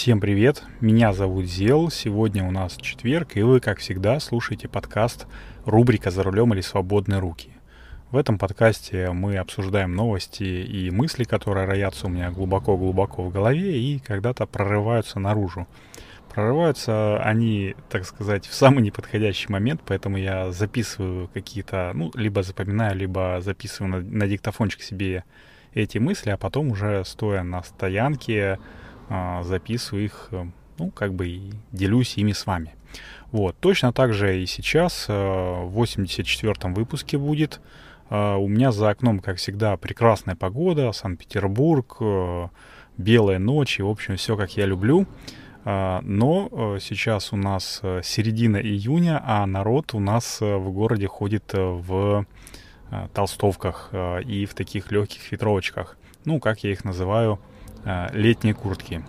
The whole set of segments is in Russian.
Всем привет, меня зовут Зел, сегодня у нас четверг, и вы, как всегда, слушаете подкаст рубрика «За рулем или свободные руки». В этом подкасте мы обсуждаем новости и мысли, которые роятся у меня глубоко-глубоко в голове и когда-то прорываются наружу. Прорываются они, так сказать, в самый неподходящий момент, поэтому я записываю какие-то, ну, либо запоминаю, либо записываю на, на диктофончик себе эти мысли, а потом уже стоя на стоянке записываю их, э, ну, как бы и делюсь ими с вами. Вот, точно так же и сейчас, э, в 84-м выпуске будет а, у меня за окном, как всегда, прекрасная погода, Санкт-Петербург, э, белая ночь, и, в общем, все, как я люблю. А, но э, сейчас у нас э, середина июня, а народ у нас в городе ходит в толстовках и в таких легких ветровочках. Ну, как я их называю, летние куртки.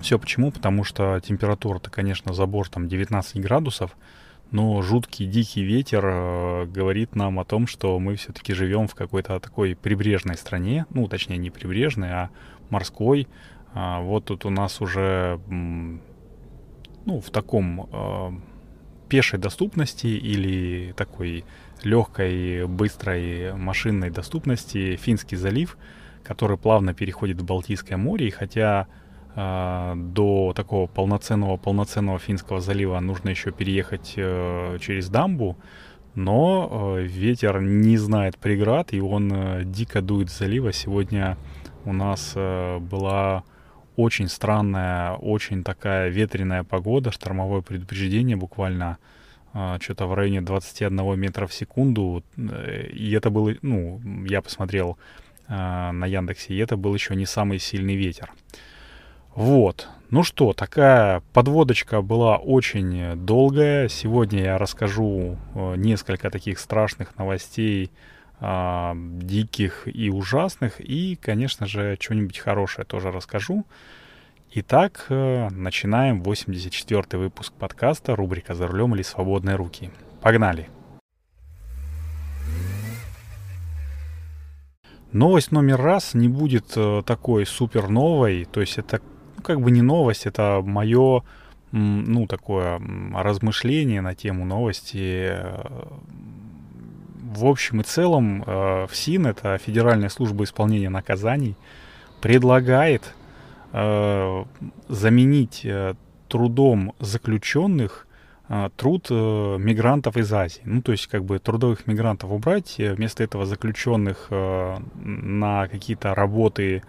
Все почему? Потому что температура-то, конечно, за бортом 19 градусов, но жуткий дикий ветер э, говорит нам о том, что мы все-таки живем в какой-то такой прибрежной стране, ну, точнее, не прибрежной, а морской. А, вот тут у нас уже, ну, в таком э, пешей доступности или такой легкой, быстрой машинной доступности Финский залив, который плавно переходит в Балтийское море, и хотя а, до такого полноценного полноценного Финского залива нужно еще переехать э, через дамбу, но э, ветер не знает преград, и он э, дико дует залива. Сегодня у нас была очень странная, очень такая ветреная погода, штормовое предупреждение буквально что-то в районе 21 метра в секунду. И это было, ну, я посмотрел на Яндексе, и это был еще не самый сильный ветер. Вот. Ну что, такая подводочка была очень долгая. Сегодня я расскажу э, несколько таких страшных новостей, э, диких и ужасных. И, конечно же, что-нибудь хорошее тоже расскажу. Итак, э, начинаем 84-й выпуск подкаста рубрика «За рулем или свободные руки». Погнали! Новость номер раз не будет э, такой супер новой, то есть это ну, как бы не новость, это мое, ну, такое размышление на тему новости. В общем и целом, э, ФСИН, это Федеральная служба исполнения наказаний, предлагает э, заменить э, трудом заключенных труд мигрантов из Азии. Ну, то есть, как бы трудовых мигрантов убрать, вместо этого заключенных на какие-то работы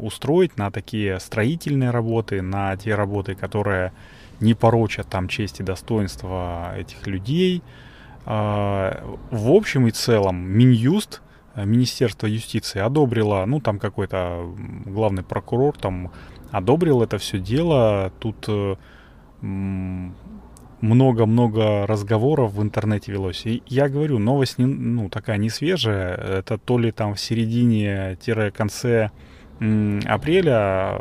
устроить на такие строительные работы, на те работы, которые не порочат там честь и достоинство этих людей. А, в общем и целом Минюст, э, Министерство юстиции одобрило, ну там какой-то главный прокурор там одобрил это все дело. Тут э, много-много разговоров в интернете велось. И я говорю, новость не, ну, такая не свежая. Это то ли там в середине-конце апреля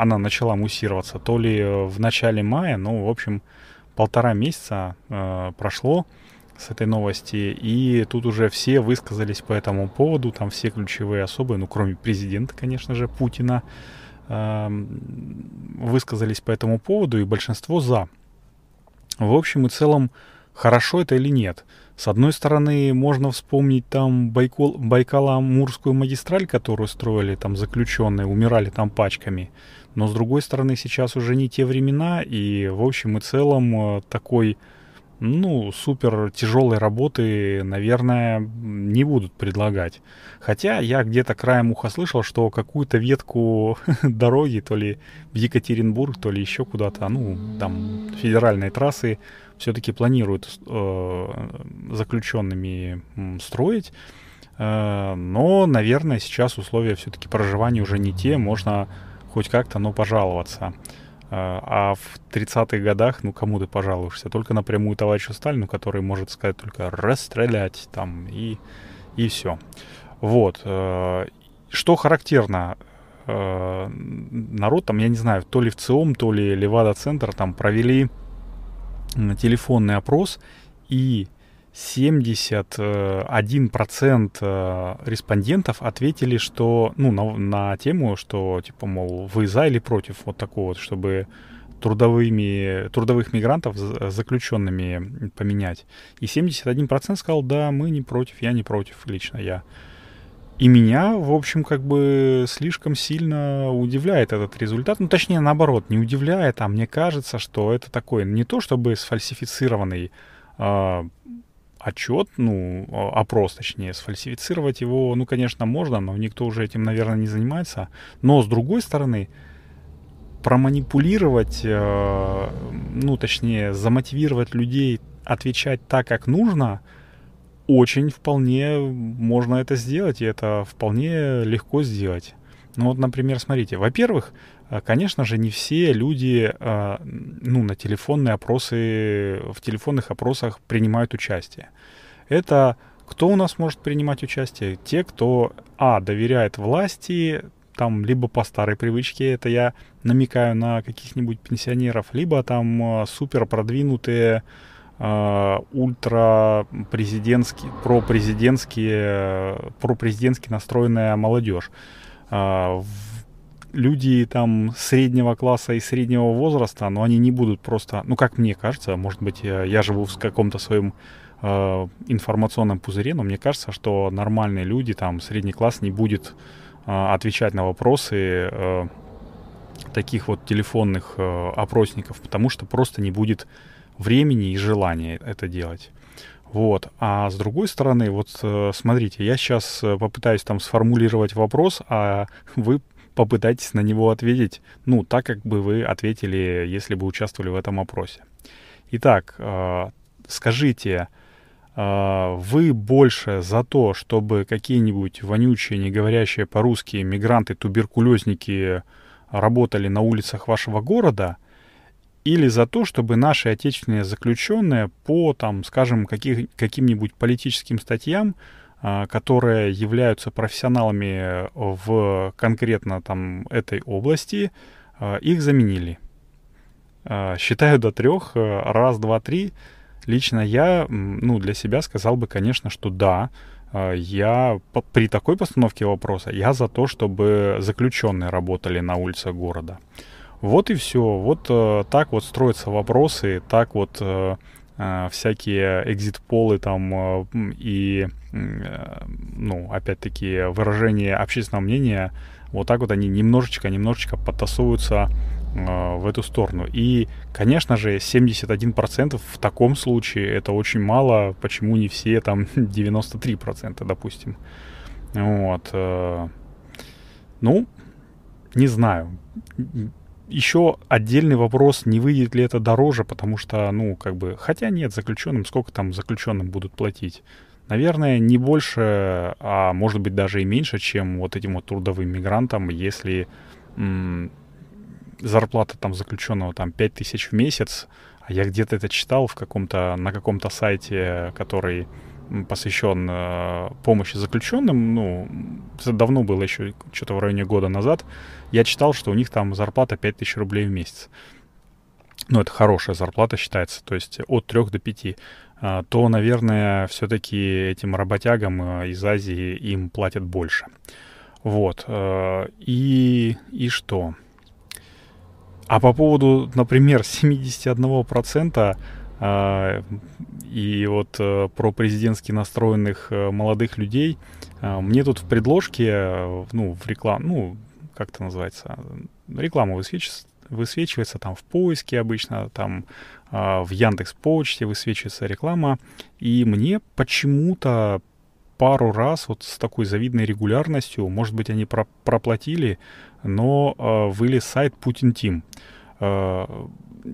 она начала муссироваться, то ли в начале мая, ну, в общем, полтора месяца э, прошло с этой новости, и тут уже все высказались по этому поводу, там все ключевые особы, ну, кроме президента, конечно же, Путина, э, высказались по этому поводу, и большинство за. В общем и целом, хорошо это или нет – с одной стороны, можно вспомнить там Байкал, Байкало-Амурскую магистраль, которую строили там заключенные, умирали там пачками. Но с другой стороны, сейчас уже не те времена, и в общем и целом э, такой, ну, супер тяжелой работы, наверное, не будут предлагать. Хотя я где-то краем уха слышал, что какую-то ветку дороги, то ли в Екатеринбург, то ли еще куда-то, ну, там, федеральной трассы, все-таки планируют э, заключенными строить. Э, но, наверное, сейчас условия все-таки проживания уже не те, можно хоть как-то, но пожаловаться. Э, а в 30-х годах, ну, кому ты пожалуешься? Только напрямую товарищу Сталину, который может сказать только расстрелять там и, и все. Вот. Э, что характерно, э, народ там, я не знаю, то ли в ЦИОМ, то ли Левада-центр там провели телефонный опрос, и 71% э, респондентов ответили, что, ну, на, на тему, что, типа, мол, вы за или против вот такого, чтобы трудовыми, трудовых мигрантов заключенными поменять. И 71% сказал, да, мы не против, я не против, лично я. И меня, в общем, как бы слишком сильно удивляет этот результат. Ну, точнее, наоборот, не удивляет, а мне кажется, что это такой не то чтобы сфальсифицированный э, отчет, ну, опрос, точнее, сфальсифицировать его, ну, конечно, можно, но никто уже этим, наверное, не занимается. Но, с другой стороны, проманипулировать, э, ну, точнее, замотивировать людей отвечать так, как нужно, очень вполне можно это сделать, и это вполне легко сделать. Ну вот, например, смотрите, во-первых, конечно же, не все люди э, ну, на телефонные опросы, в телефонных опросах принимают участие. Это кто у нас может принимать участие? Те, кто, а, доверяет власти, там, либо по старой привычке, это я намекаю на каких-нибудь пенсионеров, либо там э, супер продвинутые э, ультра президентские, пропрезидентские, пропрезидентски настроенная молодежь. Э, люди там среднего класса и среднего возраста, но они не будут просто, ну как мне кажется, может быть я живу в каком-то своем э, информационном пузыре, но мне кажется, что нормальные люди, там, средний класс не будет э, отвечать на вопросы э, таких вот телефонных э, опросников, потому что просто не будет времени и желания это делать. Вот. А с другой стороны, вот э, смотрите, я сейчас э, попытаюсь там сформулировать вопрос, а вы попытайтесь на него ответить, ну, так, как бы вы ответили, если бы участвовали в этом опросе. Итак, э, скажите, а, вы больше за то, чтобы какие-нибудь вонючие, не говорящие по-русски мигранты-туберкулезники работали на улицах вашего города, или за то, чтобы наши отечественные заключенные по, там, скажем, каких, каким-нибудь политическим статьям, которые являются профессионалами в конкретно там этой области, а, их заменили. Считаю до трех. Раз, два, три. Лично я, ну, для себя сказал бы, конечно, что да, а, я при такой постановке вопроса, я за то, чтобы заключенные работали на улицах города. Вот и все. Вот э, так вот строятся вопросы, так вот э, всякие экзит-полы там э, и, э, ну, опять-таки, выражение общественного мнения, вот так вот они немножечко-немножечко подтасовываются Э, в эту сторону. И, конечно же, 71% в таком случае это очень мало. Почему не все там 93%, допустим. Вот. Э, ну, не знаю. Еще отдельный вопрос, не выйдет ли это дороже, потому что, ну, как бы, хотя нет, заключенным, сколько там заключенным будут платить? Наверное, не больше, а может быть даже и меньше, чем вот этим вот трудовым мигрантам, если зарплата там заключенного там 5000 в месяц, а я где-то это читал в каком-то, на каком-то сайте, который посвящен э, помощи заключенным, ну, это давно было еще, что-то в районе года назад, я читал, что у них там зарплата 5000 рублей в месяц. Ну, это хорошая зарплата считается, то есть от 3 до 5 а, то, наверное, все-таки этим работягам э, из Азии им платят больше. Вот. Э, и, и что? А по поводу, например, 71% э, и вот э, про президентски настроенных э, молодых людей, э, мне тут в предложке, э, ну, в реклам, ну, как это называется, реклама высвечивается, высвечивается там в поиске обычно, там э, в Яндекс Почте высвечивается реклама, и мне почему-то пару раз вот с такой завидной регулярностью, может быть, они про проплатили, но э, вылез сайт Team. Э,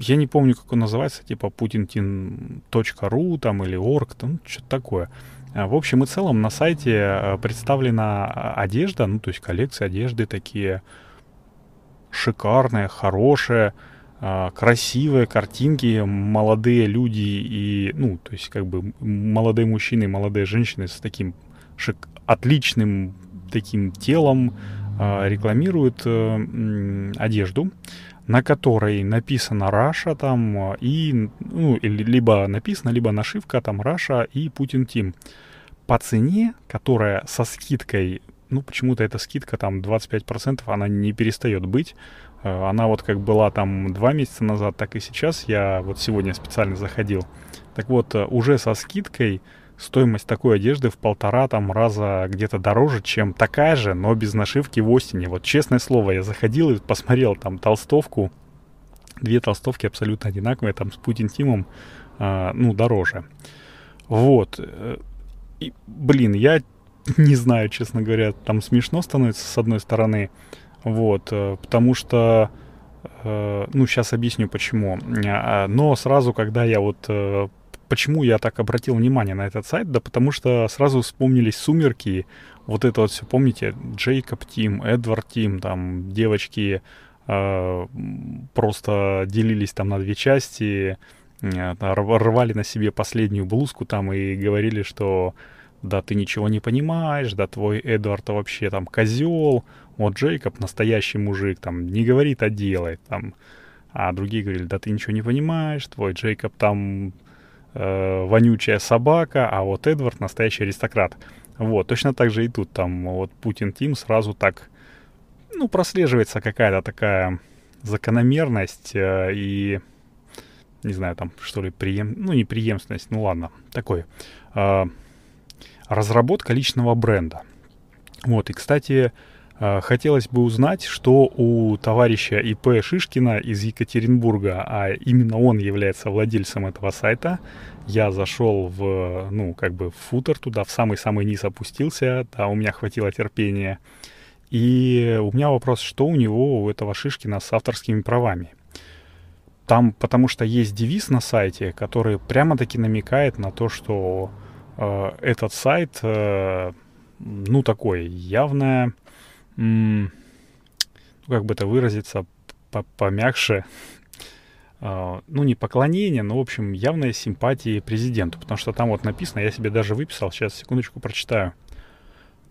я не помню, как он называется, типа putinteam.ru там или org, там что-то такое. Э, в общем и целом на сайте э, представлена одежда, ну то есть коллекция одежды такие шикарные, хорошие, красивые картинки, молодые люди и, ну, то есть как бы молодые мужчины, молодые женщины с таким шик отличным таким телом, рекламирует э, одежду, на которой написано Russia там и, ну, либо написано, либо нашивка там Russia и Putin Team. По цене, которая со скидкой, ну, почему-то эта скидка там 25%, она не перестает быть. Э, она вот как была там два месяца назад, так и сейчас. Я вот сегодня специально заходил. Так вот, э, уже со скидкой стоимость такой одежды в полтора там раза где-то дороже, чем такая же, но без нашивки в Остине. Вот честное слово, я заходил и посмотрел там толстовку, две толстовки абсолютно одинаковые, там с Путин Тимом, э, ну, дороже. Вот. Э, и, блин, я не знаю, честно говоря, там смешно становится с одной стороны, вот, э, потому что, э, ну, сейчас объясню почему. А, но сразу, когда я вот э, почему я так обратил внимание на этот сайт? Да потому что сразу вспомнились «Сумерки», вот это вот все, помните, Джейкоб Тим, Эдвард Тим, там девочки э, просто делились там на две части, э, рвали на себе последнюю блузку там и говорили, что да ты ничего не понимаешь, да твой Эдвард вообще там козел, вот Джейкоб настоящий мужик, там не говорит, а делает, там, а другие говорили, да ты ничего не понимаешь, твой Джейкоб там э, вонючая собака, а вот Эдвард настоящий аристократ. Вот, точно так же и тут, там вот Путин Тим сразу так, ну, прослеживается какая-то такая закономерность э, и, не знаю, там, что ли, преем... ну, не преемственность, ну, ладно, такой, э, разработка личного бренда. Вот, и, кстати, хотелось бы узнать, что у товарища ИП Шишкина из Екатеринбурга, а именно он является владельцем этого сайта, я зашел в, ну, как бы в футер туда, в самый-самый низ опустился, да, у меня хватило терпения. И у меня вопрос, что у него, у этого Шишкина с авторскими правами? Там, потому что есть девиз на сайте, который прямо-таки намекает на то, что э, этот сайт, э, ну, такой, явно, м- ну, как бы это выразиться помягче, э, ну, не поклонение, но, в общем, явная симпатии президенту, потому что там вот написано, я себе даже выписал, сейчас, секундочку, прочитаю.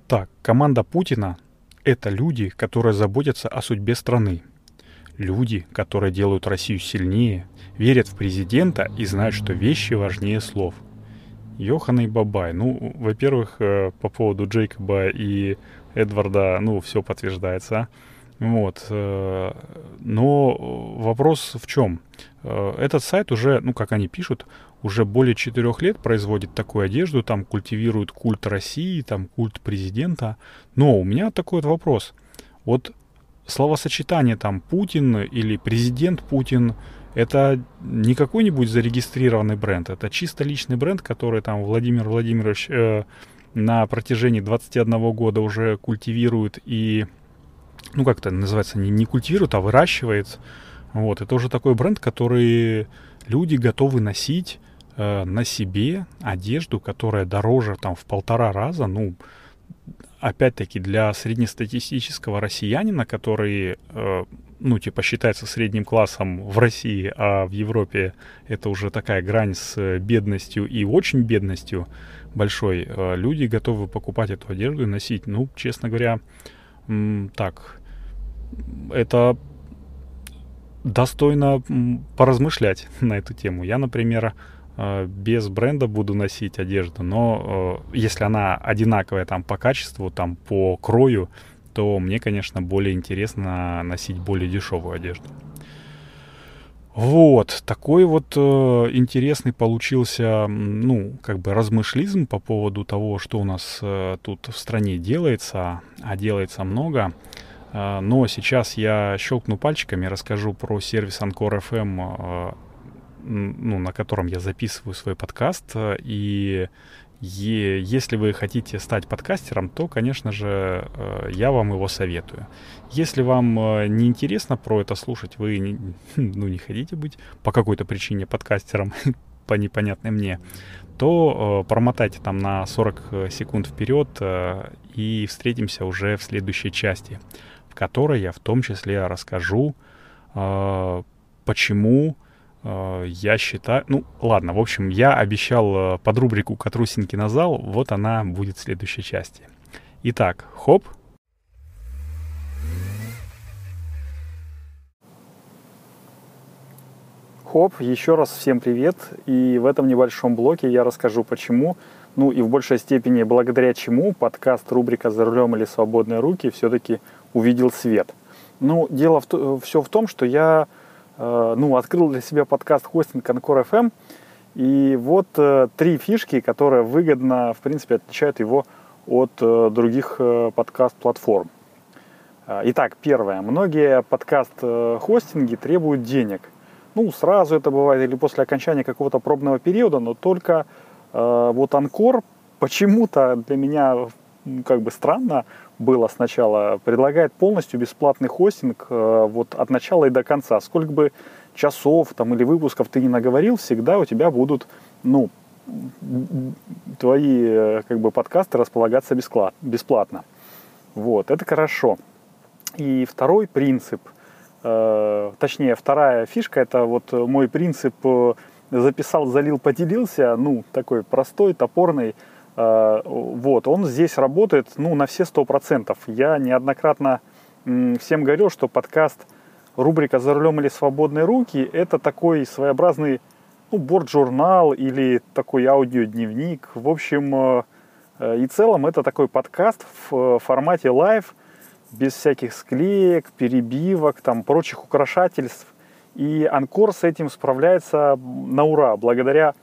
Так, команда Путина — это люди, которые заботятся о судьбе страны. Люди, которые делают Россию сильнее, верят в президента и знают, что вещи важнее слов — Йохана и Бабай. Ну, во-первых, э, по поводу Джейкоба и Эдварда, ну, все подтверждается. Вот. Э, но вопрос в чем? Э, этот сайт уже, ну, как они пишут, уже более четырех лет производит такую одежду, там культивирует культ России, там культ президента. Но у меня такой вот вопрос. Вот словосочетание там Путин или президент Путин, это не какой-нибудь зарегистрированный бренд, это чисто личный бренд, который там Владимир Владимирович э, на протяжении 21 года уже культивирует и, ну как это называется, не, не культивирует, а выращивает. Вот, это уже такой бренд, который люди готовы носить э, на себе одежду, которая дороже там в полтора раза, ну, опять-таки для среднестатистического россиянина, который э, ну, типа, считается средним классом в России, а в Европе это уже такая грань с бедностью и очень бедностью большой, э, люди готовы покупать эту одежду и носить. Ну, честно говоря, так, это достойно поразмышлять на эту тему. Я, например, э, без бренда буду носить одежду, но э, если она одинаковая там по качеству, там по крою, то мне, конечно, более интересно носить более дешевую одежду. Вот, такой вот э, интересный получился, ну, как бы размышлизм по поводу того, что у нас э, тут в стране делается, а делается много. Э, но сейчас я щелкну пальчиками, расскажу про сервис Anchor FM, э, ну, на котором я записываю свой подкаст, э, и и если вы хотите стать подкастером, то, конечно же, э, я вам его советую. Если вам э, не интересно про это слушать, вы не, ну, не хотите быть по какой-то причине подкастером, по непонятной мне, то промотайте там на 40 секунд вперед и встретимся уже в следующей части, в которой я в том числе расскажу, почему Э, я считаю... Ну, ладно, в общем, я обещал э, под рубрику «Катрусинки на зал», вот она будет в следующей части. Итак, хоп. Хоп, еще раз всем привет. И в этом небольшом блоке я расскажу, почему, ну и в большей степени благодаря чему подкаст рубрика «За рулем или свободные руки» все-таки увидел свет. Ну, дело в то, э, все в том, что я ну, открыл для себя подкаст хостинг Анкор FM, и вот э, три фишки, которые выгодно, в принципе, отличают его от э, других э, подкаст-платформ. Э, итак, первое. Многие подкаст-хостинги требуют денег. Ну, сразу это бывает или после окончания какого-то пробного периода, но только э, вот Анкор почему-то для меня как бы странно было сначала, предлагает полностью бесплатный хостинг э, вот от начала и до конца. Сколько бы часов там или выпусков ты не наговорил, всегда у тебя будут, ну, твои э, как бы подкасты располагаться бесплатно. Вот, это хорошо. И второй принцип, э, точнее, вторая фишка, это вот мой принцип записал, залил, поделился, ну, такой простой, топорный, вот, он здесь работает, ну, на все сто процентов. Я неоднократно э, всем говорил, что подкаст рубрика «За рулем или свободные руки» это такой своеобразный, ну, борт-журнал или такой аудиодневник. В общем, э, э и целом это такой подкаст в э, формате live, без всяких склеек, перебивок, там, прочих украшательств. И Anchor с этим справляется на ура, благодаря э,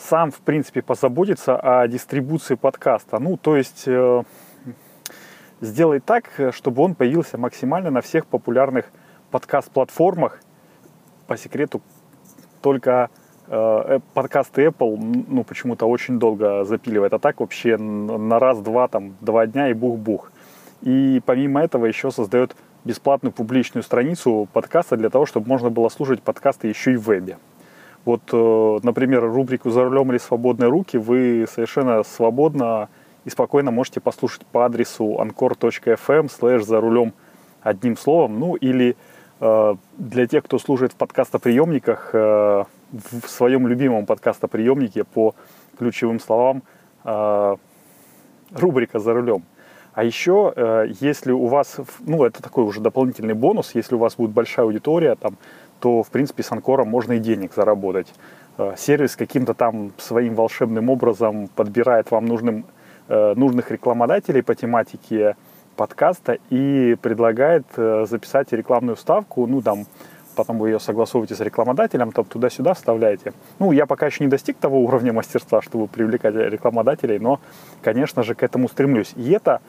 сам, в принципе, позаботится о дистрибуции подкаста. Ну, то есть э, сделай так, чтобы он появился максимально на всех популярных подкаст-платформах. По секрету, только э, подкасты Apple, ну, почему-то очень долго запиливает. А так вообще на раз-два, там, два дня и бух-бух. И помимо этого еще создает бесплатную публичную страницу подкаста для того, чтобы можно было слушать подкасты еще и в вебе. Вот, э, например, рубрику «За рулем или свободные руки» вы совершенно свободно и спокойно можете послушать по адресу anchor.fm slash «За рулем» одним словом. Ну или э, для тех, кто служит в подкастоприемниках, э, в своем любимом подкастоприемнике по ключевым словам рубрика «За рулем». А еще, если у вас, ну, это такой уже дополнительный бонус, если у вас будет большая аудитория, там, то, в принципе, с Анкором можно и денег заработать. Э, сервис каким-то там своим волшебным образом подбирает вам нужным, э, нужных рекламодателей по тематике подкаста и предлагает записать рекламную ставку, ну, там, потом вы ее согласовываете с рекламодателем, там туда-сюда вставляете. Ну, я пока еще не достиг того уровня мастерства, чтобы привлекать рекламодателей, но, конечно же, к этому стремлюсь. И это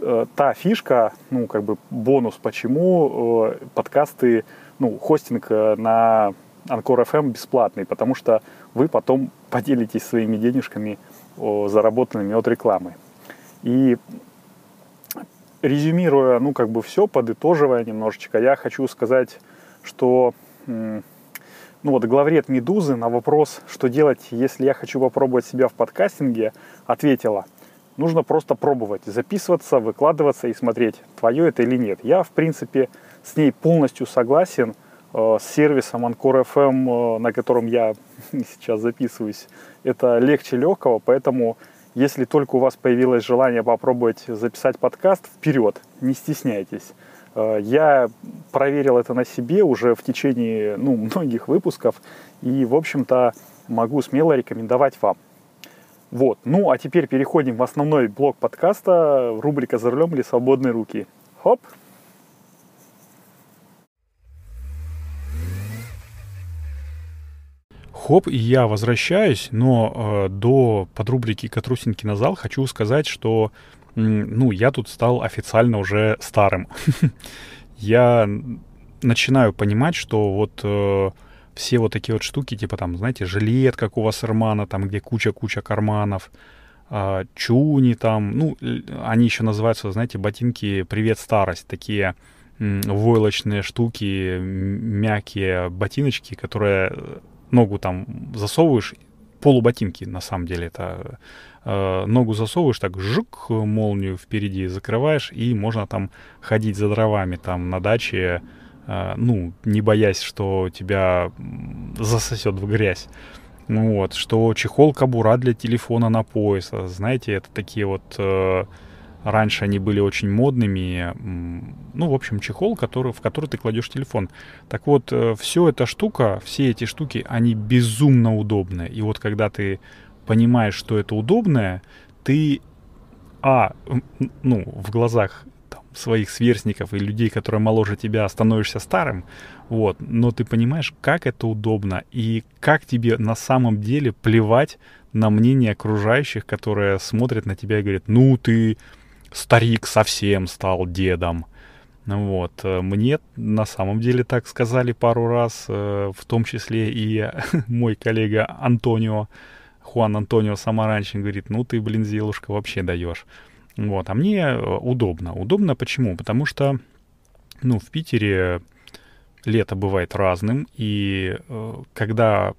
э, та фишка, ну, как бы бонус, почему э, подкасты, ну, хостинг э, на Анкор FM бесплатный, потому что вы потом поделитесь своими денежками, заработанными от рекламы. И резюмируя, ну, как бы все, подытоживая немножечко, я хочу сказать, что ну вот главред «Медузы» на вопрос, что делать, если я хочу попробовать себя в подкастинге, ответила – Нужно просто пробовать, записываться, выкладываться и смотреть, твое это или нет. Я, в принципе, с ней полностью согласен. Э, с сервисом Anchor FM, э, на котором я сейчас записываюсь, это легче легкого, поэтому если только у вас появилось желание попробовать записать подкаст, вперед, не стесняйтесь. Э, я проверил это на себе уже в течение ну, многих выпусков и, в общем-то, могу смело рекомендовать вам. Вот. Ну, а теперь переходим в основной блок подкаста, рубрика «За рулем или свободные руки». Хоп! Хоп, и я возвращаюсь, но э, до подрубрики «Катрусенький на зал» хочу сказать, что, э, ну, я тут стал официально уже старым. я начинаю понимать, что вот... Э, все вот такие вот штуки, типа там, знаете, жилет, как у вас Вассермана, там, где куча-куча карманов, э, чуни там, ну, они еще называются, знаете, ботинки «Привет, старость», такие войлочные штуки, мягкие ботиночки, которые ногу там засовываешь, полуботинки, на самом деле. Это э, ногу засовываешь, так жук, молнию впереди закрываешь, и можно там ходить за дровами там на даче, э, ну, не боясь, что тебя засосет в грязь. Ну вот, что чехол кабура для телефона на пояс. Знаете, это такие вот... Э, раньше они были очень модными. Ну, в общем, чехол, который, в который ты кладешь телефон. Так вот, э, все эта штука, все эти штуки, они безумно удобны. И вот когда ты понимаешь, что это удобное, ты, а, ну, в глазах своих сверстников и людей, которые моложе тебя, становишься старым, вот, но ты понимаешь, как это удобно и как тебе на самом деле плевать на мнение окружающих, которые смотрят на тебя и говорят, ну ты старик совсем стал дедом. Вот. Э, мне на самом деле так сказали пару раз, э, в том числе и мой коллега Антонио, Хуан Антонио Самаранчин говорит, ну ты, блин, зелушка, вообще даешь. Вот, а мне э, удобно. Удобно почему? Потому что, ну, в Питере лето бывает разным, и когда,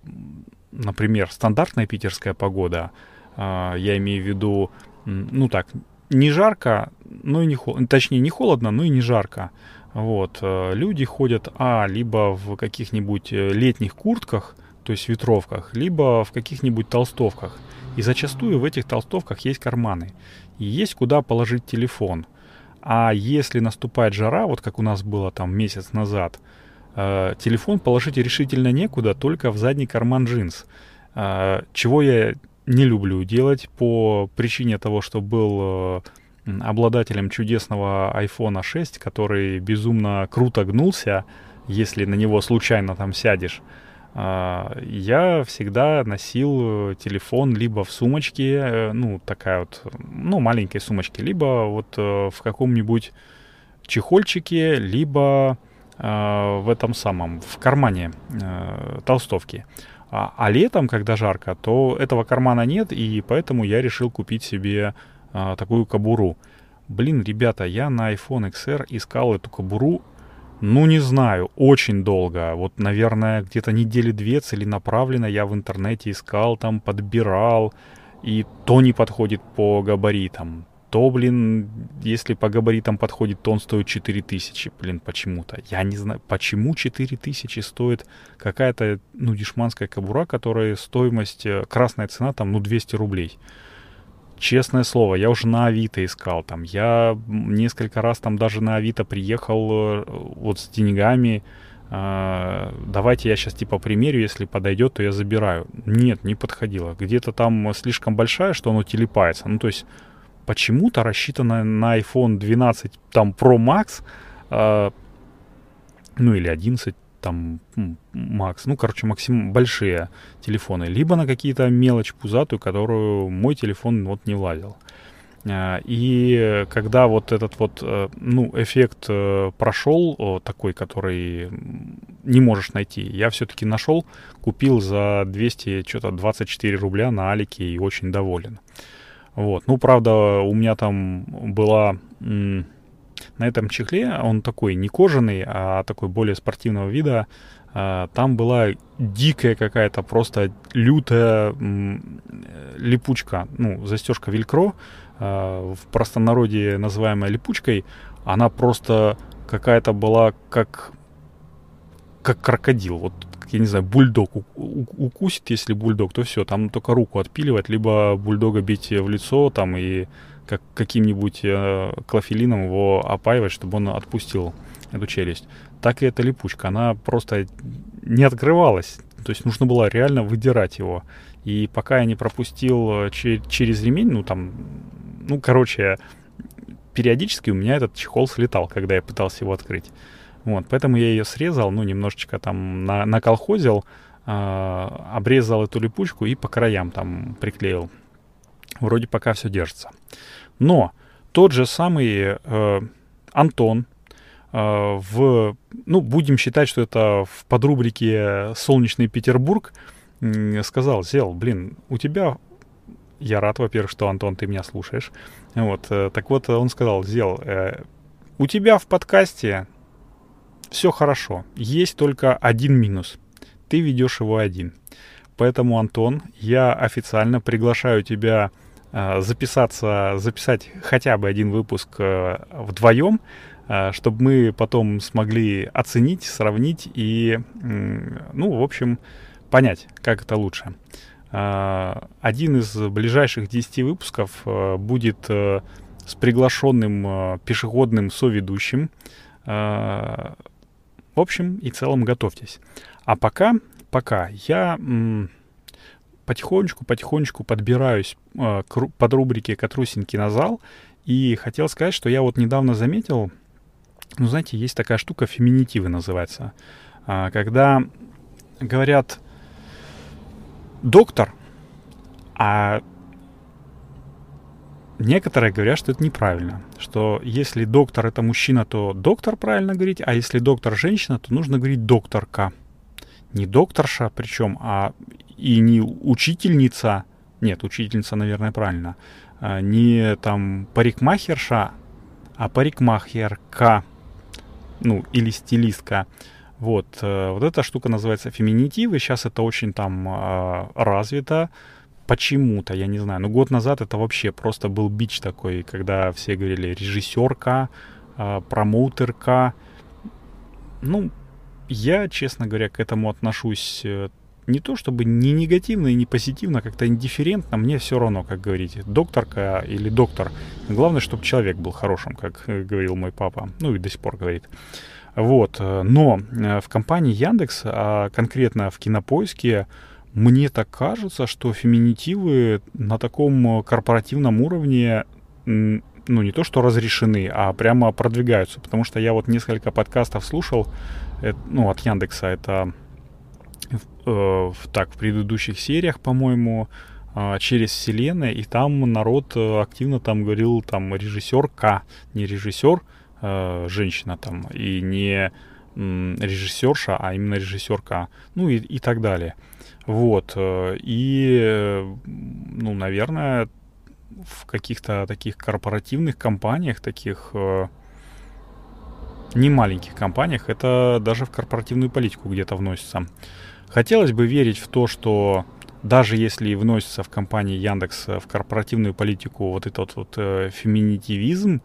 например, стандартная питерская погода, э, я имею в виду, ну так, не жарко, но и не холодно, точнее, не холодно, но и не жарко. Вот, э, люди ходят, а, либо в каких-нибудь э, летних куртках, то есть ветровках, либо в каких-нибудь толстовках. И зачастую в этих толстовках есть карманы и есть куда положить телефон. А если наступает жара, вот как у нас было там месяц назад, э, телефон положить решительно некуда, только в задний карман джинс. Чего я не люблю делать по причине того, что был э, обладателем чудесного iPhone 6, который безумно круто гнулся, если на него случайно там сядешь. А, я всегда носил телефон либо в сумочке, э, ну, такая вот, ну, маленькой сумочке, либо вот э, в каком-нибудь чехольчике, либо в этом самом, в кармане толстовки. А, а летом, когда жарко, то этого кармана нет, и поэтому я решил купить себе такую кобуру. Блин, ребята, я на iPhone XR искал эту кобуру ну, не знаю, очень долго. Вот, наверное, где-то недели две целенаправленно я в интернете искал, там, подбирал. И то не подходит по габаритам. То, блин, если по габаритам подходит, то он стоит 4000, блин, почему-то. Я не знаю, почему 4000 стоит какая-то, ну, дешманская кобура, которая стоимость, э, красная цена там, ну, 200 рублей. Честное слово, я уже на Авито искал там. Я несколько раз там даже на Авито приехал э, вот с деньгами. Э, давайте я сейчас типа примерю, если подойдет, то я забираю. Нет, не подходило. Где-то там слишком большая, что оно телепается. Ну, то есть почему-то рассчитано на iPhone 12 там Pro Max, э, ну или 11 там Макс, ну, короче, максимум большие телефоны, либо на какие-то мелочь пузатую, которую мой телефон вот не влазил. А, и когда вот этот вот, э, ну, эффект э, прошел, такой, который не можешь найти, я все-таки нашел, купил за 200, что-то 24 рубля на Алике и очень доволен. Вот. Ну, правда, у меня там была на этом чехле, он такой не кожаный, а такой более спортивного вида, а, там была дикая какая-то просто лютая липучка, ну, застежка велькро, а, в простонародье называемая липучкой, она просто какая-то была как как крокодил. Вот, я не знаю, бульдог укусит, если бульдог, то все, там только руку отпиливать, либо бульдога бить в лицо там и как каким-нибудь э, клофелином его опаивать, чтобы он отпустил эту челюсть. Так и эта липучка, она просто не открывалась. То есть нужно было реально выдирать его. И пока я не пропустил э, через ремень, ну там, ну короче, периодически у меня этот чехол слетал, когда я пытался его открыть. Вот, поэтому я ее срезал, ну немножечко там на, наколхозил, э, обрезал эту липучку и по краям там приклеил. Вроде пока все держится. Но тот же самый э, Антон э, в, ну, будем считать, что это в подрубрике «Солнечный Петербург», э, сказал, Зел, блин, у тебя... Я рад, во-первых, что, Антон, ты меня слушаешь. Вот, э, так вот, он сказал, Зел, э, у тебя в подкасте все хорошо. Есть только один минус. Ты ведешь его один. поэтому, Антон, я официально приглашаю тебя э, записаться, записать хотя бы один выпуск э, вдвоем, э, чтобы мы потом смогли оценить, сравнить и, ну, в общем, понять, как это лучше. Один из ближайших 10 выпусков будет с приглашенным пешеходным соведущим. В общем и целом готовьтесь. А пока пока я потихонечку-потихонечку подбираюсь э, к, под рубрике «Катрусин кинозал», и хотел сказать, что я вот недавно заметил, ну, знаете, есть такая штука, феминитивы называется, э, когда говорят «доктор», а некоторые говорят, что это неправильно, что если доктор это мужчина, то доктор правильно говорить, а если доктор женщина, то нужно говорить докторка не докторша причем, а и не учительница, нет, учительница, наверное, правильно, а, не там парикмахерша, а парикмахерка, ну, или стилистка. Вот, э, вот эта штука называется феминитивы, сейчас это очень там э, развито, почему-то, я не знаю, но год назад это вообще просто был бич такой, когда все говорили режиссерка, э, промоутерка, ну, я, честно говоря, к этому отношусь э, не то чтобы не негативно и не позитивно, а как-то индифферентно, мне все равно, как говорите, докторка или доктор. Главное, чтобы человек был хорошим, как э, говорил мой папа, ну и до сих пор говорит. Вот, э, но в компании Яндекс, а конкретно в Кинопоиске, мне так кажется, что феминитивы на таком корпоративном уровне ну, не то что разрешены, а прямо продвигаются. Потому что я вот несколько подкастов слушал, это, ну, от Яндекса, это э, так, в предыдущих сериях, по-моему, э, через вселенную, и там народ э, активно там говорил, там, режиссер К, не режиссер, э, женщина там, и не э, режиссерша, а именно режиссерка, ну и, и так далее. Вот, э, и, ну, наверное, в каких-то таких корпоративных компаниях, таких э, не маленьких компаниях, это даже в корпоративную политику где-то вносится. Хотелось бы верить в то, что даже если вносится в компании Яндекс в корпоративную политику вот этот вот э, феминитивизм,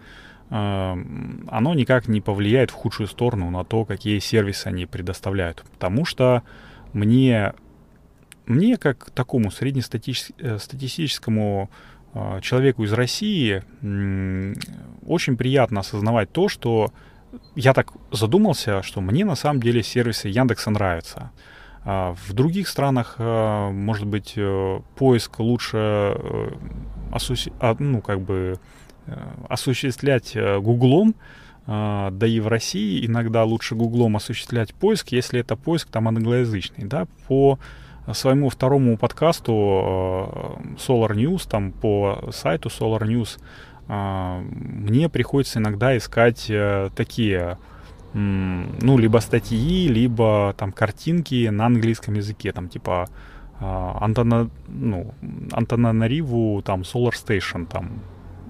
оно никак не повлияет в худшую сторону на то, какие сервисы они предоставляют. Потому что мне, мне как такому среднестатистическому э, человеку из России очень приятно осознавать то, что я так задумался, что мне на самом деле сервисы Яндекса нравятся. А, в других странах, а, может быть, э, поиск лучше э. А, ну, как бы э, осуществлять Гуглом, да и в России иногда лучше Гуглом осуществлять поиск, если это поиск там англоязычный, да, по своему второму подкасту Solar News, там по сайту Solar News мне приходится иногда искать э, такие, ну, либо статьи, либо там картинки на английском языке, там типа Антона, ну, Антона Нариву, там Solar Station, там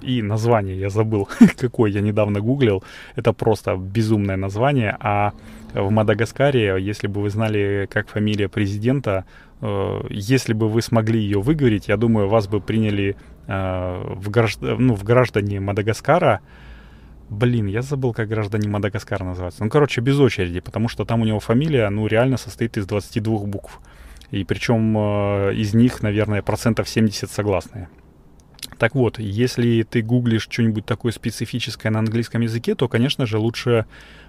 и название я забыл, какое я недавно гуглил. Это просто безумное название. А в Мадагаскаре, если бы вы знали, как фамилия президента, э, если бы вы смогли ее выговорить, я думаю, вас бы приняли э, в, гражд... ну, в граждане Мадагаскара. Блин, я забыл, как граждане Мадагаскара называются. Ну, короче, без очереди, потому что там у него фамилия, ну, реально состоит из 22 букв. И причем э, из них, наверное, процентов 70 согласные. Так вот, если ты гуглишь что-нибудь такое специфическое на английском языке, то, конечно же, лучше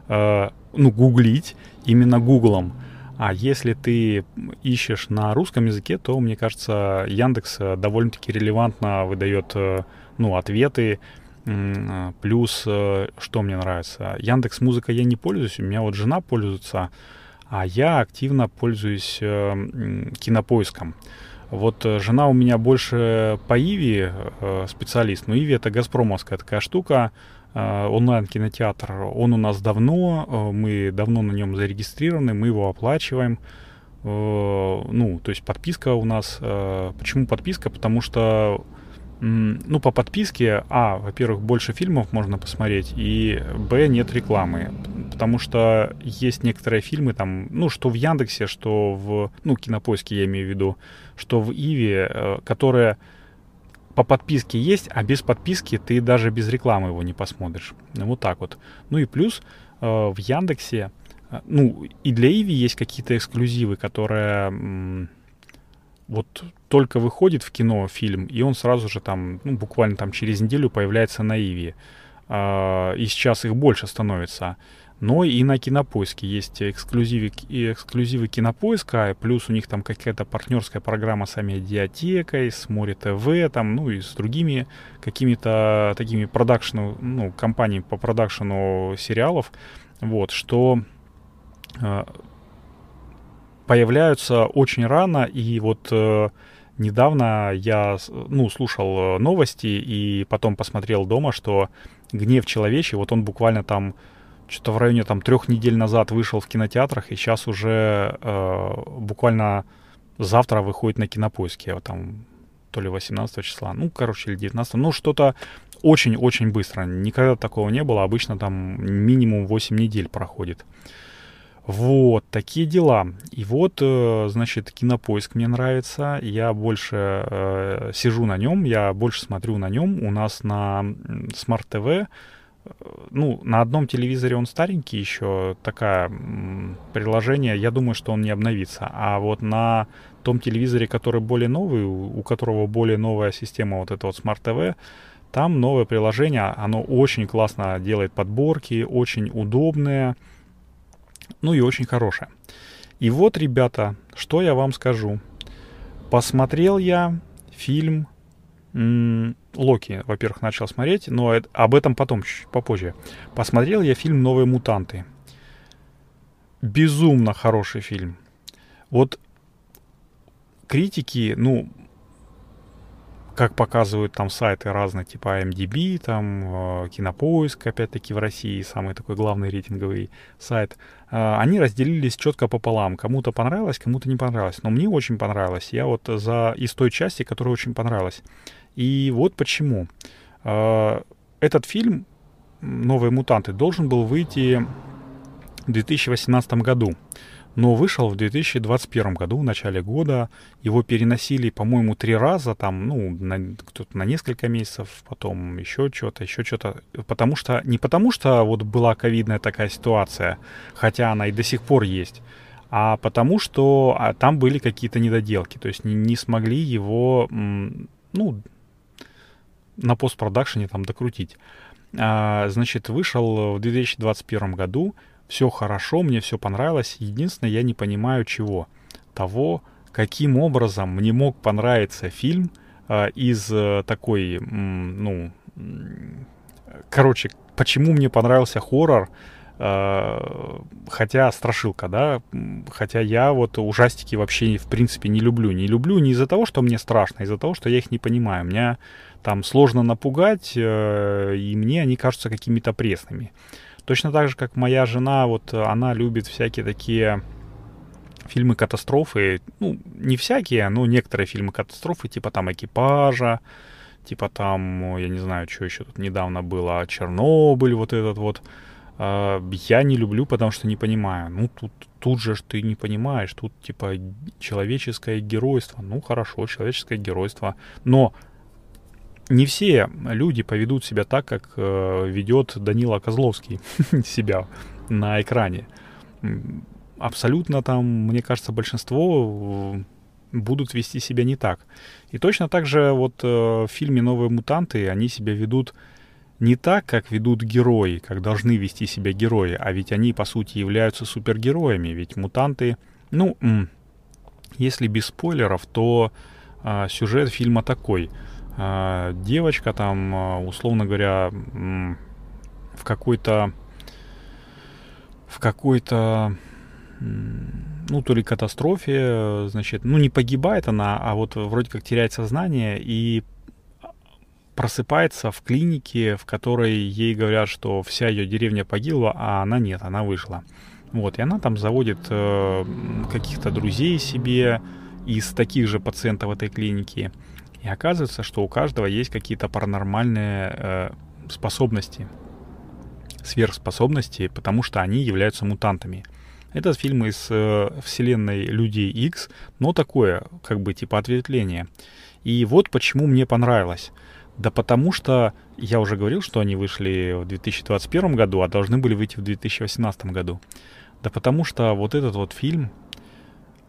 э, ну, гуглить именно гуглом. А если ты ищешь на русском языке, то, мне кажется, Яндекс э, довольно-таки релевантно выдает э, ну, ответы. Э, плюс, что мне нравится, Яндекс Музыка я не пользуюсь, у меня вот жена пользуется, а я активно пользуюсь кинопоиском. Вот э, жена у меня больше по Иви э, специалист, но Иви это газпромовская такая штука, э, онлайн-кинотеатр. Он у нас давно, мы давно на нем зарегистрированы, мы его оплачиваем. Ну, то есть подписка у нас. Почему подписка? Потому что ну, по подписке, а, во-первых, больше фильмов можно посмотреть, и, б, нет рекламы. потому что есть некоторые фильмы там, ну, что в Яндексе, что в, ну, Кинопоиске я имею в виду, что в Иви, э, которые по подписке есть, а без подписки ты даже без рекламы его не посмотришь. Вот так вот. Ну и плюс э, в Яндексе, э, ну и для Иви есть какие-то эксклюзивы, которые вот только выходит в кино фильм, и он сразу же там, ну буквально там через неделю появляется на Иви. Э, и сейчас их больше становится но и на Кинопоиске есть эксклюзивы, эксклюзивы Кинопоиска, плюс у них там какая-то партнерская программа с Амедиатекой, с Море ТВ, там, ну и с другими какими-то такими продакшену, ну, компаниями по продакшену сериалов, вот, что э, появляются очень рано, и вот э, недавно я, ну, слушал новости и потом посмотрел дома, что «Гнев человечий», вот он буквально там что-то в районе там трех недель назад вышел в кинотеатрах, и сейчас уже э, буквально завтра выходит на кинопоиске, вот там то ли 18 числа, ну, короче, или 19, ну, что-то очень-очень быстро. Никогда такого не было, обычно там минимум 8 недель проходит. Вот, такие дела. И вот, э, значит, кинопоиск мне нравится. Я больше э, сижу на нем, я больше смотрю на нем. У нас на Smart TV ну, на одном телевизоре он старенький еще, такое приложение, я думаю, что он не обновится. А вот на том телевизоре, который более новый, у которого более новая система, вот это вот Smart TV, там новое приложение, оно очень классно делает подборки, очень удобное, ну и очень хорошее. И вот, ребята, что я вам скажу. Посмотрел я фильм Локи, во-первых, начал смотреть, но об этом потом, чуть попозже. Посмотрел я фильм «Новые мутанты». Безумно хороший фильм. Вот критики, ну, как показывают там сайты разные, типа MDB, там э, Кинопоиск, опять-таки в России самый такой главный рейтинговый сайт, э, они разделились четко пополам. Кому-то понравилось, кому-то не понравилось. Но мне очень понравилось. Я вот за из той части, которая очень понравилась. И вот почему. Э, этот фильм «Новые мутанты» должен был выйти в 2018 году но вышел в 2021 году, в начале года. Его переносили, по-моему, три раза, там, ну, на, кто-то на несколько месяцев, потом еще что-то, еще что-то. Потому что, не потому что вот была ковидная такая ситуация, хотя она и до сих пор есть, а потому что а, там были какие-то недоделки, то есть не, не смогли его, ну, на постпродакшене там докрутить. А, значит, вышел в 2021 году, все хорошо, мне все понравилось. Единственное, я не понимаю чего. Того, каким образом мне мог понравиться фильм э, из э, такой, м, ну, короче, почему мне понравился хоррор, э, хотя страшилка, да, хотя я вот ужастики вообще в принципе не люблю. Не люблю не из-за того, что мне страшно, а из-за того, что я их не понимаю. Меня там сложно напугать, э, и мне они кажутся какими-то пресными. Точно так же, как моя жена, вот она любит всякие такие фильмы катастрофы, ну, не всякие, но некоторые фильмы катастрофы, типа там «Экипажа», типа там, я не знаю, что еще тут недавно было, «Чернобыль», вот этот вот. А, я не люблю, потому что не понимаю. Ну, тут, тут же ты не понимаешь, тут типа человеческое геройство. Ну, хорошо, человеческое геройство. Но не все люди поведут себя так, как э, ведет Данила Козловский себя на экране. Абсолютно там, мне кажется, большинство э, будут вести себя не так. И точно так же вот э, в фильме «Новые мутанты» они себя ведут не так, как ведут герои, как должны вести себя герои, а ведь они, по сути, являются супергероями. Ведь мутанты, ну, если без спойлеров, то э, сюжет фильма такой — а, девочка там, а, условно говоря, в какой-то в какой-то ну, то ли катастрофе, значит, ну, не погибает она, а вот вроде как теряет сознание и просыпается в клинике, в которой ей говорят, что вся ее деревня погибла, а она нет, она вышла. Вот, и она там заводит э, каких-то друзей себе из таких же пациентов этой клиники. И оказывается, что у каждого есть какие-то паранормальные э, способности. сверхспособности, потому что они являются мутантами. Этот фильм из э, вселенной Людей X, но такое, как бы, типа ответвление. И вот почему мне понравилось. Да потому что я уже говорил, что они вышли в 2021 году, а должны были выйти в 2018 году. Да потому что вот этот вот фильм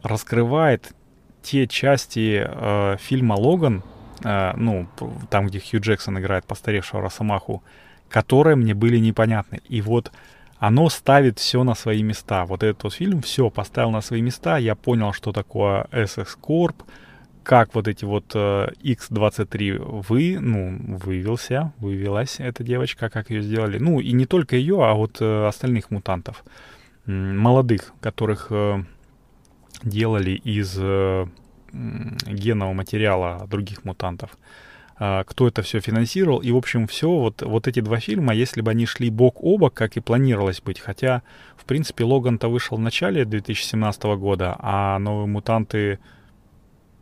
раскрывает те части э, фильма Логан, э, ну, там, где Хью Джексон играет постаревшего Росомаху, которые мне были непонятны. И вот оно ставит все на свои места. Вот этот вот фильм все поставил на свои места. Я понял, что такое SX Corp, как вот эти вот э, X23 вы, ну, выявился, выявилась эта девочка, как ее сделали. Ну, и не только ее, а вот э, остальных мутантов, молодых, которых э, делали из э, генного материала других мутантов. А, кто это все финансировал. И, в общем, все, вот, вот эти два фильма, если бы они шли бок о бок, как и планировалось быть, хотя, в принципе, Логан-то вышел в начале 2017 года, а «Новые мутанты»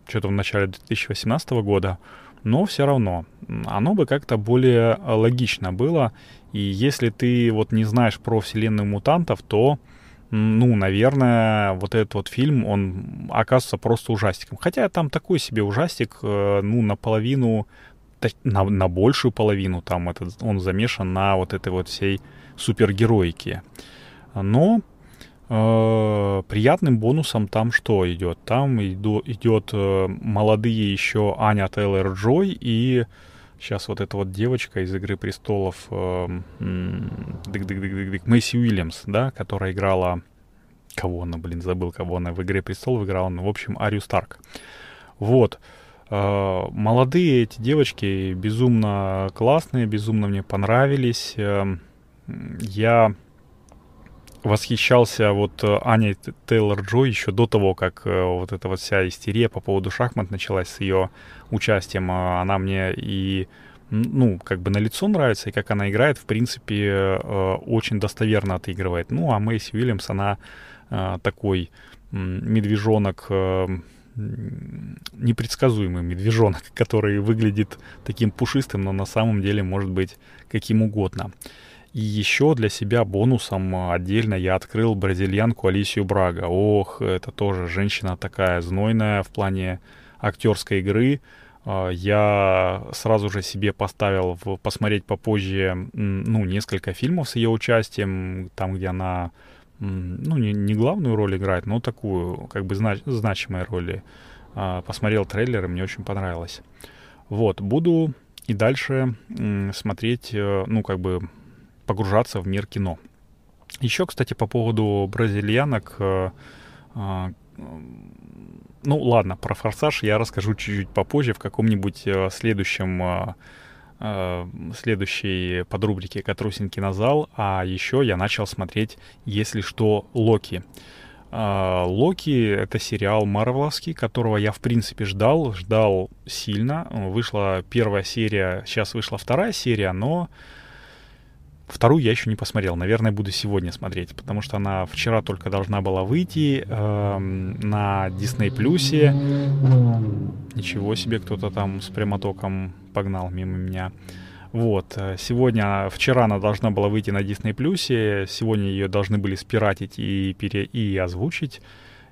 что-то в начале 2018 года, но все равно оно бы как-то более логично было. И если ты вот не знаешь про вселенную мутантов, то ну, наверное, вот этот вот фильм, он окажется просто ужастиком. Хотя там такой себе ужастик, э, ну, наполовину, на, на большую половину там этот, он замешан на вот этой вот всей супергероике. Но э, приятным бонусом там что идет? Там идет э, молодые еще Аня Тейлор Джой и сейчас вот эта вот девочка из «Игры престолов» э, Мэйси Уильямс, да, которая играла... Кого она, блин, забыл, кого она в «Игре престолов» играла. Ну, в общем, Арию Старк. Вот. Э, молодые эти девочки безумно классные, безумно мне понравились. Э, я восхищался вот э, Аней Тейлор Джой еще до того, как э, вот эта вот вся истерия по поводу шахмат началась с ее участием. А она мне и ну, как бы на лицо нравится, и как она играет, в принципе, э, очень достоверно отыгрывает. Ну, а Мэйси Уильямс, она такой медвежонок, непредсказуемый медвежонок, который выглядит таким пушистым, но на самом деле может быть каким угодно. И еще для себя бонусом а, отдельно я открыл бразильянку Алисию Брага. Ох, это тоже женщина такая знойная в плане актерской игры. А, я сразу же себе поставил в, посмотреть попозже ну, несколько фильмов с ее участием, там, где она ну, не, не главную роль играет, но такую, как бы, знач, значимой роли. А, посмотрел трейлер, и мне очень понравилось. Вот, буду и дальше смотреть, э, ну, как бы погружаться в мир кино. Еще, кстати, по поводу бразильянок. Э, э, ну, ладно, про «Форсаж» я расскажу чуть-чуть попозже в каком-нибудь э, следующем следующей подрубрике «Катрусин кинозал», а еще я начал смотреть «Если что, Локи». Локи — это сериал Марвеловский, которого я, в принципе, ждал, ждал сильно. Вышла первая серия, сейчас вышла вторая серия, но Вторую я еще не посмотрел. Наверное, буду сегодня смотреть, потому что она вчера только должна была выйти э, на Disney Плюсе. Ничего себе, кто-то там с прямотоком погнал мимо меня. Вот, э, сегодня, вчера она должна была выйти на Disney Плюсе, сегодня ее должны были спиратить и, пере, и озвучить.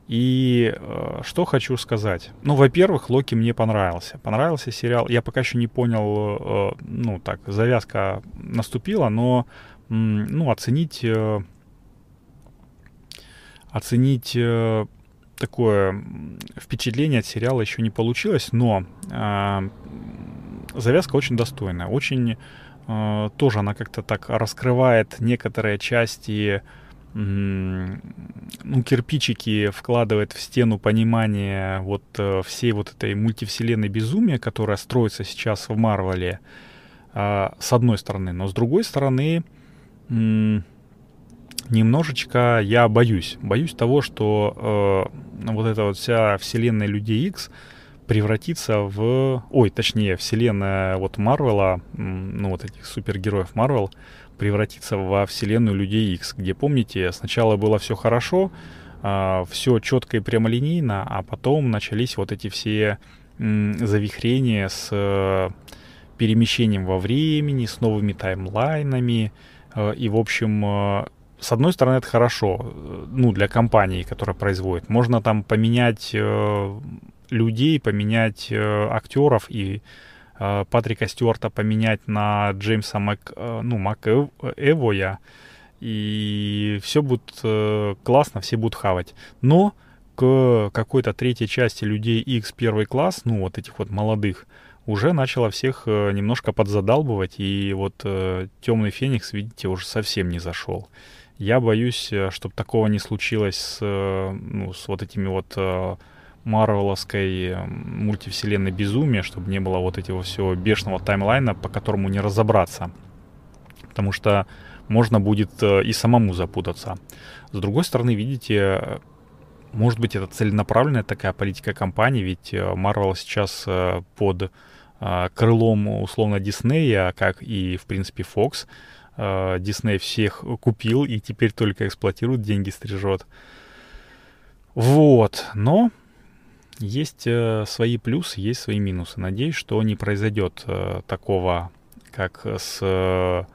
И э, что хочу сказать. Ну, во-первых, Локи мне понравился. Понравился сериал. Я пока еще не понял, э, ну, так, завязка наступила, но, э, ну, оценить... Э, оценить э, такое впечатление от сериала еще не получилось, но э, завязка очень достойная. Очень э, тоже она как-то так раскрывает некоторые части ну, кирпичики вкладывает в стену понимания вот э, всей вот этой мультивселенной безумия, которая строится сейчас в Марвеле, э, с одной стороны. Но с другой стороны, немножечко я боюсь. Боюсь того, что э, вот эта вот вся вселенная Людей X превратится в... Ой, точнее, вселенная вот Марвела, ну вот этих супергероев Марвел, превратиться во вселенную Людей X, где, помните, сначала было все хорошо, а, все четко и прямолинейно, а потом начались вот эти все завихрения с э, перемещением во времени, с новыми таймлайнами, И, в общем, с одной стороны, это хорошо, ну, для компании, которая производит. Можно там поменять людей, поменять актеров и Патрика Стюарта поменять на Джеймса Мак, ну, Мак Эвоя, и все будет э, классно, все будут хавать. Но к какой-то третьей части людей X первый класс, ну вот этих вот молодых, уже начало всех э, немножко подзадалбывать, и вот э, Темный Феникс, видите, уже совсем не зашел. Я боюсь, э, чтобы такого не случилось с, э, ну, с вот этими вот э, марвеловской э, мультивселенной безумия, чтобы не было вот этого всего бешеного таймлайна, по которому не разобраться. Потому что можно будет э, и самому запутаться. С другой стороны, видите, может быть, это целенаправленная такая политика компании, ведь э, Marvel сейчас э, под крылом условно Диснея, как и, в принципе, Fox. Дисней всех купил и теперь только эксплуатирует, деньги стрижет. Вот, но есть свои плюсы, есть свои минусы. Надеюсь, что не произойдет такого, как с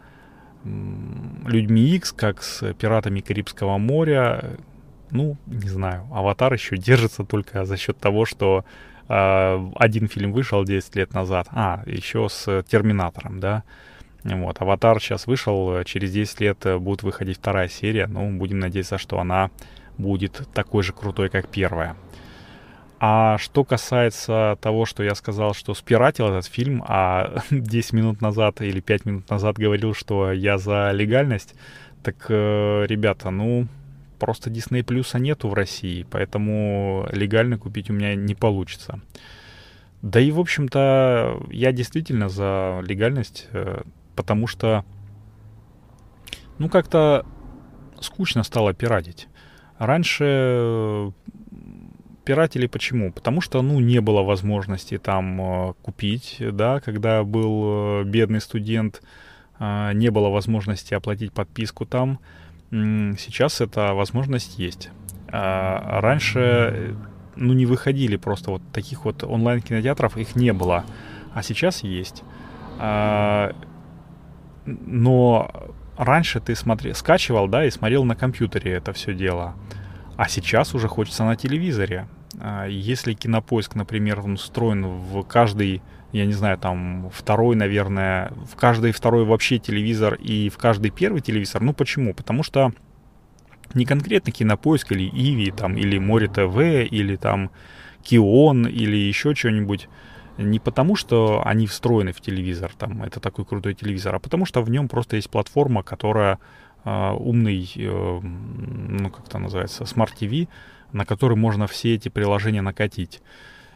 Людьми X, как с Пиратами Карибского моря, ну, не знаю, Аватар еще держится только за счет того, что э, один фильм вышел 10 лет назад. А, еще с Терминатором, да. Вот, Аватар сейчас вышел, через 10 лет будет выходить вторая серия. Ну, будем надеяться, что она будет такой же крутой, как первая. А что касается того, что я сказал, что спиратил этот фильм, а 10 минут назад или 5 минут назад говорил, что я за легальность, так, э, ребята, ну, просто Disney Плюса нету в России, поэтому легально купить у меня не получится. Да и, в общем-то, я действительно за легальность, э, потому что, ну, как-то скучно стало пиратить. Раньше пиратели почему? Потому что, ну, не было возможности там э, купить, да, когда был э, бедный студент, э, не было возможности оплатить подписку там. Сейчас эта возможность есть. А раньше, ну, не выходили просто вот таких вот онлайн-кинотеатров, их не было, а сейчас есть. А, но раньше ты смотрел, скачивал, да, и смотрел на компьютере это все дело. А сейчас уже хочется на телевизоре. А, если кинопоиск, например, он встроен в каждый, я не знаю, там второй, наверное, в каждый второй вообще телевизор и в каждый первый телевизор, ну почему? Потому что не конкретно кинопоиск или Иви, там, или Море ТВ, или там Кион, или еще что-нибудь, не потому, что они встроены в телевизор, там, это такой крутой телевизор, а потому что в нем просто есть платформа, которая э, умный, э, ну, как это называется, TV, на который можно все эти приложения накатить.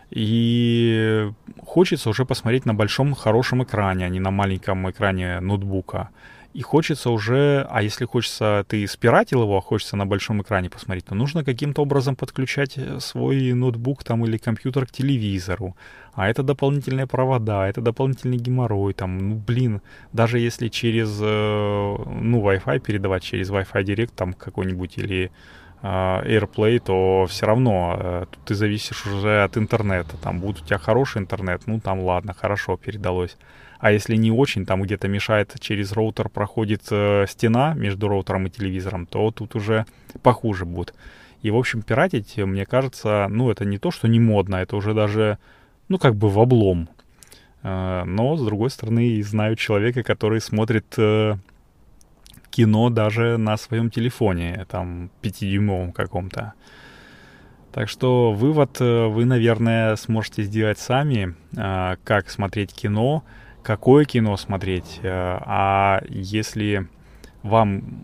И хочется уже посмотреть на большом хорошем экране, а не на маленьком экране ноутбука. И хочется уже, а если хочется, ты спиратил его, а хочется на большом экране посмотреть, то нужно каким-то образом подключать э, свой ноутбук там или компьютер к телевизору. А это дополнительные провода, это дополнительный геморрой, там, ну, блин, даже если через, э, ну, Wi-Fi передавать, через Wi-Fi Direct там какой-нибудь или AirPlay, то все равно э, ты зависишь уже от интернета. Там будет у тебя хороший интернет, ну там ладно, хорошо, передалось. А если не очень, там где-то мешает, через роутер проходит э, стена между роутером и телевизором, то тут уже похуже будет. И, в общем, пиратить, мне кажется, ну, это не то, что не модно, это уже даже, ну, как бы в облом. Э, но, с другой стороны, знаю человека, который смотрит кино даже на своем телефоне, там, пятидюймовом каком-то. Так что вывод э, вы, наверное, сможете сделать сами, э, как смотреть кино, какое кино смотреть. Э, а если вам,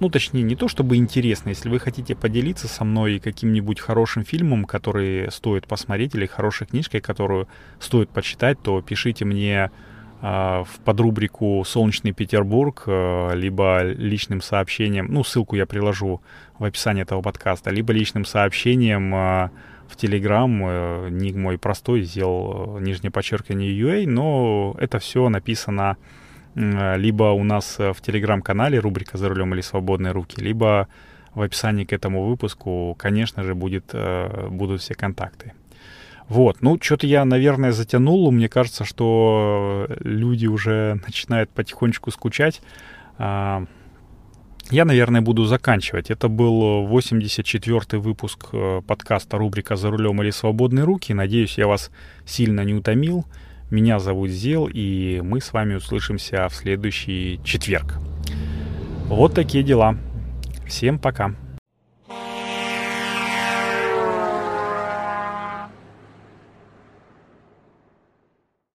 ну точнее, не то чтобы интересно, если вы хотите поделиться со мной каким-нибудь хорошим фильмом, который стоит посмотреть, или хорошей книжкой, которую стоит почитать, то пишите мне в подрубрику «Солнечный Петербург», э, либо личным сообщением, ну, ссылку я приложу в описании этого подкаста, либо личным сообщением э, в Телеграм, э, ник мой простой, сделал нижнее подчеркивание UA, но это все написано либо у нас в Телеграм-канале рубрика «За рулем или свободные руки», либо в описании к этому выпуску, конечно же, будет, будут все контакты. Вот, ну, что-то я, наверное, затянул. Мне кажется, что люди уже начинают потихонечку скучать. А, я, наверное, буду заканчивать. Это был 84-й выпуск э, подкаста рубрика «За рулем или свободные руки». Надеюсь, я вас сильно не утомил. Меня зовут Зел, и мы с вами услышимся в следующий четверг. Вот такие дела. Всем пока.